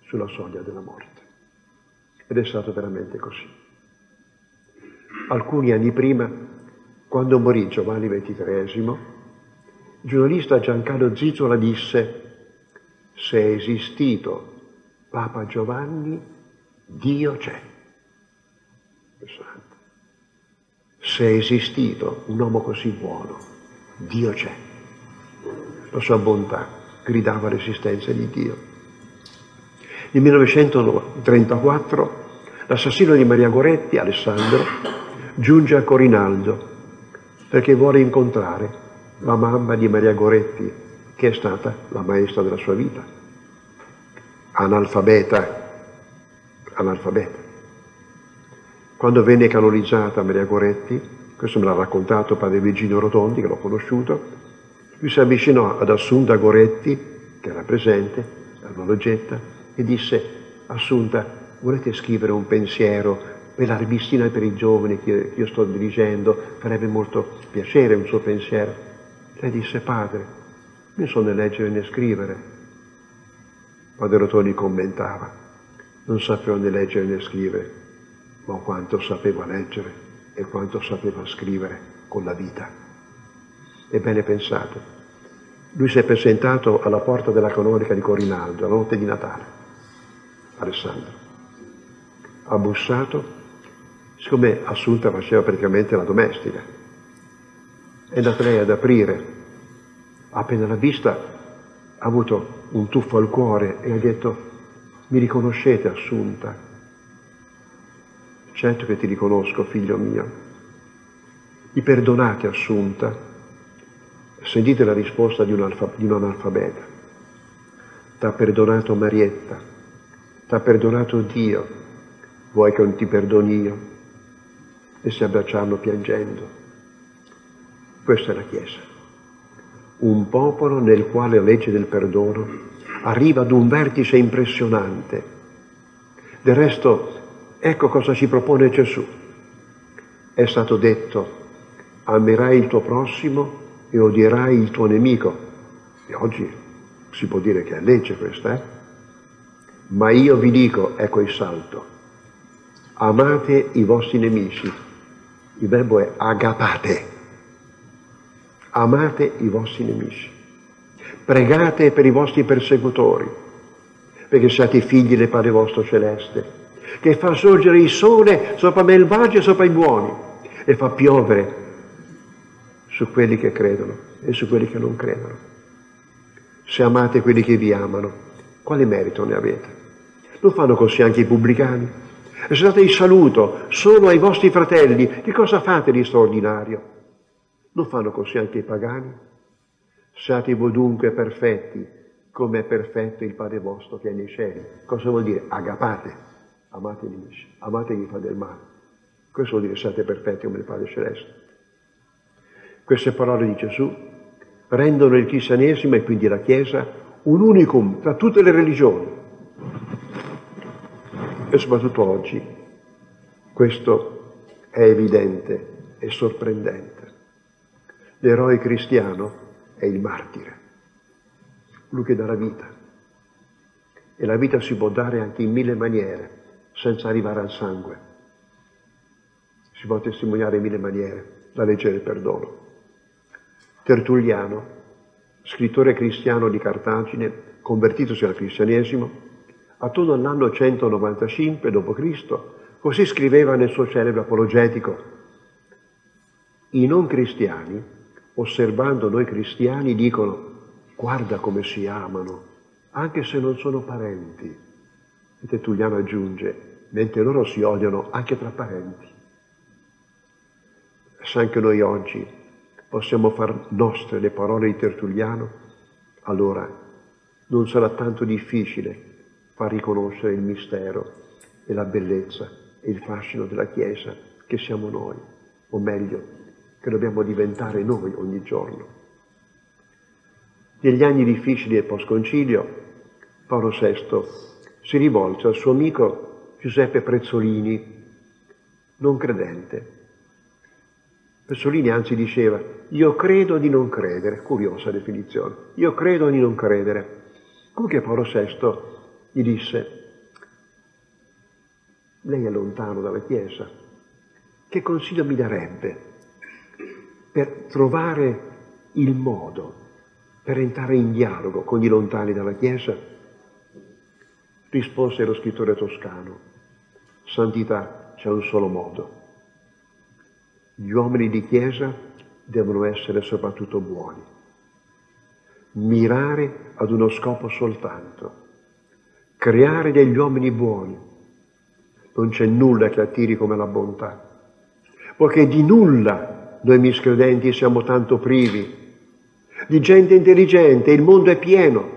sulla soglia della morte. Ed è stato veramente così. Alcuni anni prima, quando morì Giovanni XXIII, il giornalista Giancarlo Zizzola disse, se è esistito Papa Giovanni, Dio c'è. Se è esistito un uomo così buono, Dio c'è. La sua bontà gridava l'esistenza di Dio. Nel 1934 l'assassino di Maria Goretti, Alessandro, giunge a Corinaldo perché vuole incontrare la mamma di Maria Goretti, che è stata la maestra della sua vita, analfabeta, analfabeta. Quando venne canonizzata Maria Goretti, questo me l'ha raccontato padre Virginio Rotondi, che l'ho conosciuto, lui si avvicinò ad Assunta Goretti, che era presente, alla logetta, e disse, Assunta, volete scrivere un pensiero per la rivistina per i giovani che io sto dirigendo? Farebbe molto piacere un suo pensiero. Lei disse, padre, io so né leggere né scrivere. Padre Rotoni commentava, non sapevo né leggere né scrivere, ma quanto sapeva leggere e quanto sapeva scrivere con la vita. Ebbene pensate, lui si è presentato alla porta della canonica di Corinaldo, la notte di Natale, Alessandro. Ha bussato, siccome Assunta faceva praticamente la domestica, è andata lei ad aprire. Appena l'ha vista ha avuto un tuffo al cuore e ha detto, mi riconoscete Assunta? Certo che ti riconosco, figlio mio. Mi perdonate Assunta? Sentite la risposta di un, alfa, di un analfabeta. T'ha perdonato Marietta, t'ha perdonato Dio, vuoi che non ti perdoni io? E si abbracciarono piangendo. Questa è la Chiesa. Un popolo nel quale la legge del perdono arriva ad un vertice impressionante. Del resto, ecco cosa ci propone Gesù. È stato detto, amerai il tuo prossimo e odierai il tuo nemico. E oggi si può dire che è legge questa, eh? Ma io vi dico, ecco il salto, amate i vostri nemici. Il verbo è agapate amate i vostri nemici, pregate per i vostri persecutori, perché siate figli del Padre vostro celeste, che fa sorgere il sole sopra i malvagi e sopra i buoni e fa piovere su quelli che credono e su quelli che non credono. Se amate quelli che vi amano, quale merito ne avete? Non fanno così anche i pubblicani? E se date il saluto solo ai vostri fratelli, che cosa fate di straordinario? Non fanno così anche i pagani? Siate voi dunque perfetti, come è perfetto il Padre vostro che è nei cieli. Cosa vuol dire? Agapate, amate i nemici, amate chi fa del male. Questo vuol dire siate perfetti come il Padre Celeste. Queste parole di Gesù rendono il cristianesimo e quindi la Chiesa un unicum tra tutte le religioni. E soprattutto oggi questo è evidente e sorprendente. L'eroe cristiano è il martire, lui che dà la vita. E la vita si può dare anche in mille maniere, senza arrivare al sangue. Si può testimoniare in mille maniere la legge del perdono. Tertulliano, scrittore cristiano di Cartagine, convertitosi al cristianesimo, attorno all'anno 195 d.C., così scriveva nel suo celebre apologetico, i non cristiani, osservando noi cristiani, dicono guarda come si amano, anche se non sono parenti. E Tertulliano aggiunge, mentre loro si odiano anche tra parenti. Se anche noi oggi possiamo far nostre le parole di Tertulliano, allora non sarà tanto difficile far riconoscere il mistero e la bellezza e il fascino della Chiesa che siamo noi, o meglio, che dobbiamo diventare noi ogni giorno. Negli anni difficili del post-concilio, Paolo VI si rivolse al suo amico Giuseppe Prezzolini, non credente, Pessolini anzi diceva, io credo di non credere, curiosa definizione, io credo di non credere. Comunque Paolo VI gli disse, lei è lontano dalla Chiesa, che consiglio mi darebbe per trovare il modo per entrare in dialogo con i lontani dalla Chiesa? Rispose lo scrittore toscano, santità c'è un solo modo, gli uomini di Chiesa devono essere soprattutto buoni, mirare ad uno scopo soltanto, creare degli uomini buoni. Non c'è nulla che attiri come la bontà, poiché di nulla noi miscredenti siamo tanto privi. Di gente intelligente il mondo è pieno,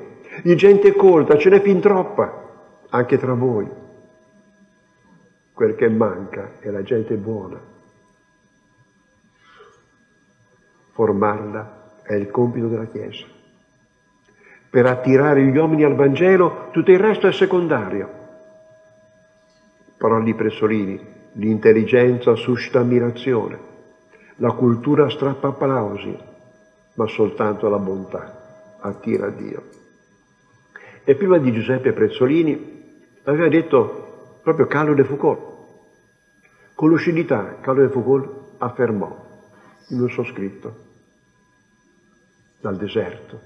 di gente colta ce n'è fin troppa, anche tra voi. Quel che manca è la gente buona formarla è il compito della Chiesa. Per attirare gli uomini al Vangelo tutto il resto è secondario. Parole di Pressolini, l'intelligenza suscita ammirazione, la cultura strappa applausi, ma soltanto la bontà attira Dio. E prima di Giuseppe Prezzolini aveva detto proprio Carlo de Foucault. Con lucidità Carlo de Foucault affermò in un suo scritto dal deserto.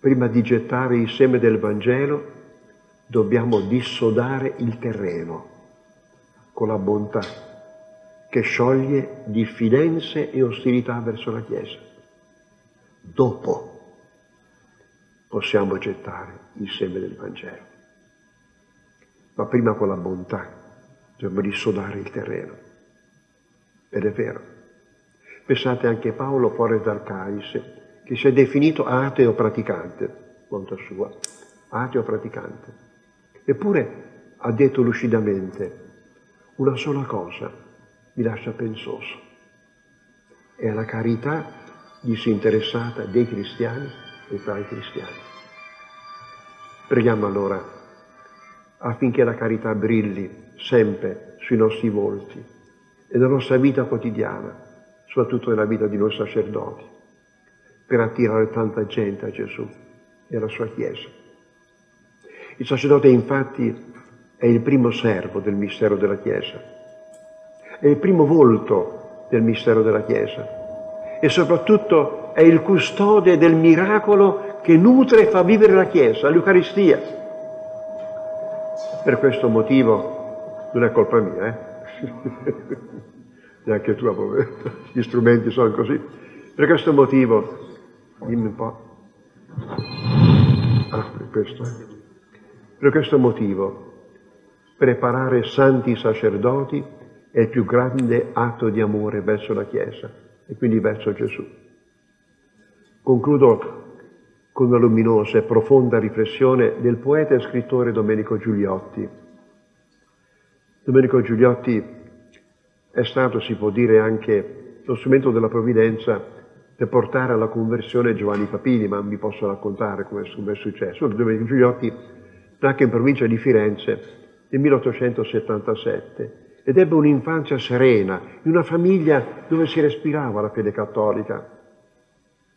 Prima di gettare il seme del Vangelo dobbiamo dissodare il terreno con la bontà che scioglie diffidenze e ostilità verso la Chiesa. Dopo possiamo gettare il seme del Vangelo. Ma prima con la bontà dobbiamo dissodare il terreno. Ed è vero. Pensate anche Paolo fuori dal Cais, che si è definito ateo praticante, conta sua, ateo praticante. Eppure ha detto lucidamente, una sola cosa mi lascia pensoso, è la carità disinteressata dei cristiani e tra i cristiani. Preghiamo allora affinché la carità brilli sempre sui nostri volti e nella nostra vita quotidiana soprattutto nella vita di noi sacerdoti, per attirare tanta gente a Gesù e alla sua Chiesa. Il sacerdote infatti è il primo servo del mistero della Chiesa, è il primo volto del mistero della Chiesa e soprattutto è il custode del miracolo che nutre e fa vivere la Chiesa, l'Eucaristia. Per questo motivo non è colpa mia, eh? neanche tu, gli strumenti sono così. Per questo motivo, dimmi un po'. Ah, per questo. Per questo motivo, preparare santi sacerdoti è il più grande atto di amore verso la Chiesa e quindi verso Gesù. Concludo con una luminosa e profonda riflessione del poeta e scrittore Domenico Giuliotti. Domenico Giuliotti è stato, si può dire, anche lo strumento della provvidenza per portare alla conversione Giovanni Papini, ma vi posso raccontare come è successo. Domenico Giuliotti nacque in provincia di Firenze nel 1877 ed ebbe un'infanzia serena, in una famiglia dove si respirava la fede cattolica.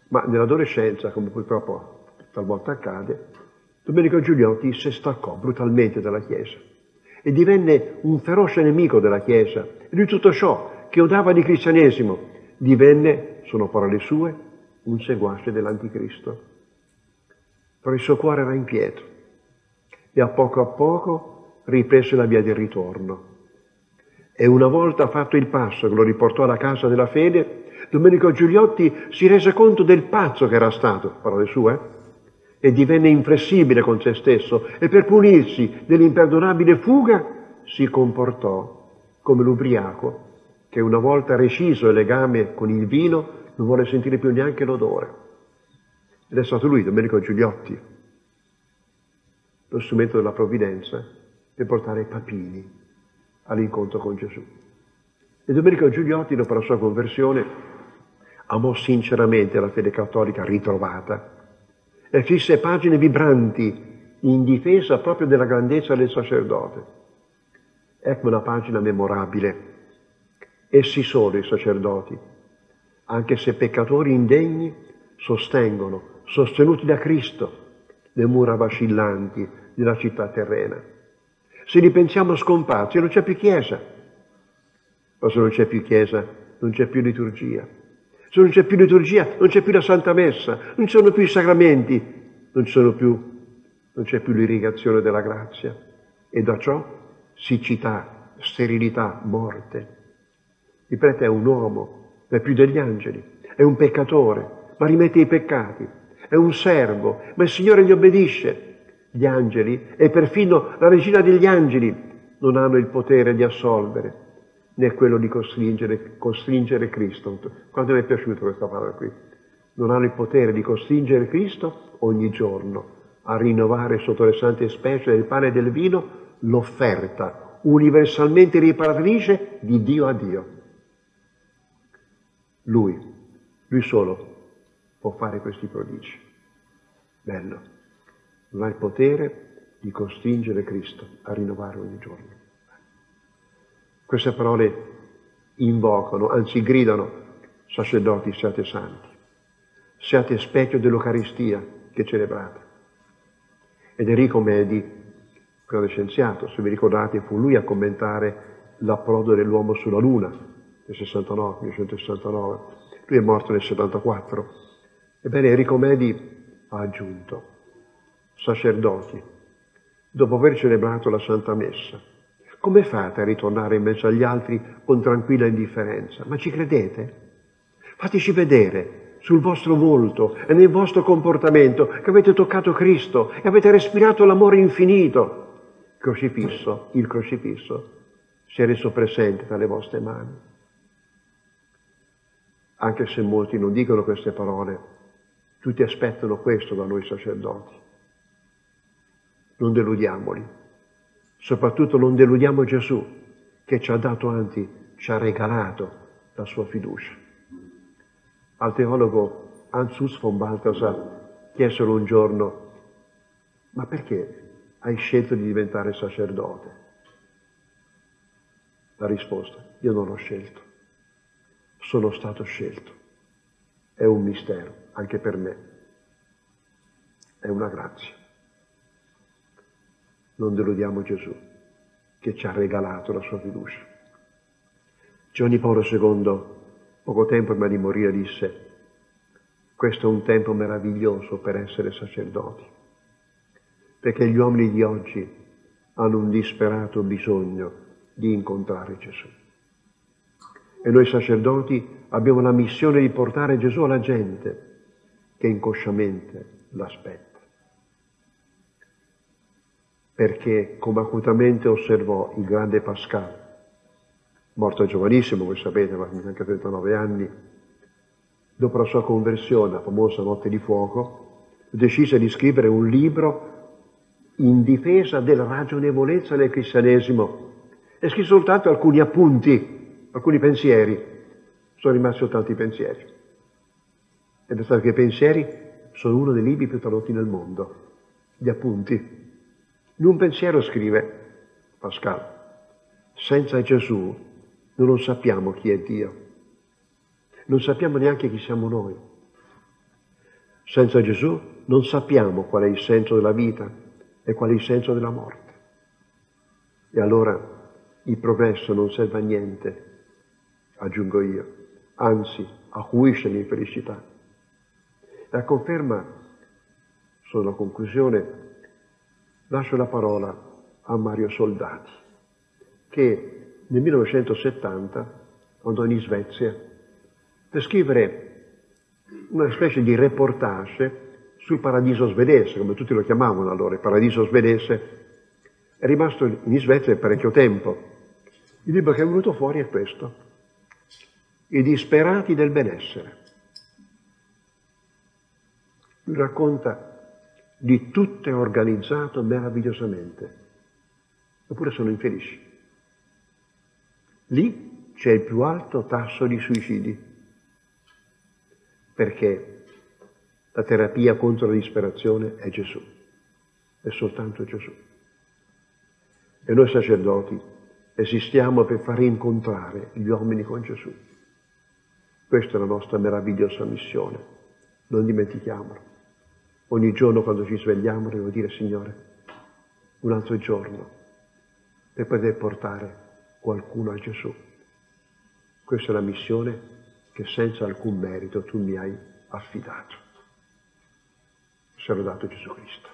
Ma nell'adolescenza, come purtroppo talvolta accade, Domenico Giuliotti si staccò brutalmente dalla Chiesa e divenne un feroce nemico della Chiesa e di tutto ciò che odava di cristianesimo. Divenne, sono parole sue, un seguace dell'anticristo. Però il suo cuore era inquieto e a poco a poco riprese la via del ritorno. E una volta fatto il passo che lo riportò alla casa della fede, Domenico Giuliotti si rese conto del pazzo che era stato, parole sue, e divenne inflessibile con se stesso e per punirsi dell'imperdonabile fuga si comportò come l'ubriaco che una volta reciso il legame con il vino non vuole sentire più neanche l'odore. Ed è stato lui, Domenico Giuliotti, lo strumento della provvidenza per portare i papini all'incontro con Gesù. E Domenico Giuliotti, dopo la sua conversione, amò sinceramente la fede cattolica ritrovata e scrisse pagine vibranti in difesa proprio della grandezza del sacerdote. Ecco una pagina memorabile. Essi sono i sacerdoti, anche se peccatori indegni, sostengono, sostenuti da Cristo, le mura vacillanti della città terrena. Se li pensiamo scomparsi, non c'è più chiesa. Ma se non c'è più chiesa, non c'è più liturgia. Se non c'è più liturgia, non c'è più la Santa Messa, non ci sono più i sacramenti, non, più, non c'è più l'irrigazione della grazia. E da ciò siccità, sterilità, morte. Il prete è un uomo, è più degli angeli, è un peccatore, ma rimette i peccati, è un servo, ma il Signore gli obbedisce. Gli angeli e perfino la regina degli angeli non hanno il potere di assolvere, né quello di costringere, costringere Cristo. Quanto mi è piaciuta questa parola qui? Non hanno il potere di costringere Cristo ogni giorno a rinnovare sotto le sante specie del pane e del vino l'offerta universalmente riparatrice di Dio a Dio. Lui, lui solo può fare questi prodigi. Bello. Non ha il potere di costringere Cristo a rinnovare ogni giorno. Queste parole invocano, anzi gridano, sacerdoti siate santi, siate specchio dell'Eucaristia che celebrate. Ed Enrico Medi, grande scienziato, se vi ricordate, fu lui a commentare l'approdo dell'uomo sulla Luna nel 69, 1969. Lui è morto nel 74. Ebbene, Enrico Medi ha aggiunto, sacerdoti, dopo aver celebrato la Santa Messa, come fate a ritornare in mezzo agli altri con tranquilla indifferenza? Ma ci credete? Fateci vedere sul vostro volto e nel vostro comportamento che avete toccato Cristo e avete respirato l'amore infinito. Crocifisso, il crocifisso, si è reso presente tra le vostre mani. Anche se molti non dicono queste parole, tutti aspettano questo da noi sacerdoti. Non deludiamoli. Soprattutto non deludiamo Gesù, che ci ha dato, anzi, ci ha regalato la sua fiducia. Al teologo Hans von Balthasar chiesero un giorno, ma perché hai scelto di diventare sacerdote? La risposta, io non ho scelto, sono stato scelto. È un mistero, anche per me. È una grazia non deludiamo Gesù, che ci ha regalato la sua fiducia. Giovanni Paolo II, poco tempo prima di morire, disse, questo è un tempo meraviglioso per essere sacerdoti, perché gli uomini di oggi hanno un disperato bisogno di incontrare Gesù. E noi sacerdoti abbiamo la missione di portare Gesù alla gente che inconsciamente l'aspetta perché, come acutamente osservò il grande Pascal, morto giovanissimo, voi sapete, ma anche 39 anni, dopo la sua conversione, la famosa Notte di Fuoco, decise di scrivere un libro in difesa della ragionevolezza del cristianesimo e scrisse soltanto alcuni appunti, alcuni pensieri. Sono rimasti soltanto i pensieri. È stato che i pensieri sono uno dei libri più tradotti nel mondo, gli appunti. In un pensiero scrive Pascal, senza Gesù non sappiamo chi è Dio, non sappiamo neanche chi siamo noi. Senza Gesù non sappiamo qual è il senso della vita e qual è il senso della morte. E allora il progresso non serve a niente, aggiungo io, anzi acuisce l'infelicità. E a conferma, sono a conclusione, lascio la parola a Mario Soldati, che nel 1970 andò in Svezia per scrivere una specie di reportage sul paradiso svedese, come tutti lo chiamavano allora, il paradiso svedese. È rimasto in Svezia parecchio tempo. Il libro che è venuto fuori è questo, I disperati del benessere. Lui racconta di tutto è organizzato meravigliosamente, eppure sono infelici. Lì c'è il più alto tasso di suicidi, perché la terapia contro la disperazione è Gesù, è soltanto Gesù. E noi sacerdoti esistiamo per far incontrare gli uomini con Gesù. Questa è la nostra meravigliosa missione, non dimentichiamolo. Ogni giorno quando ci svegliamo devo dire Signore, un altro giorno per poter portare qualcuno a Gesù. Questa è la missione che senza alcun merito tu mi hai affidato. Sia lodato Gesù Cristo.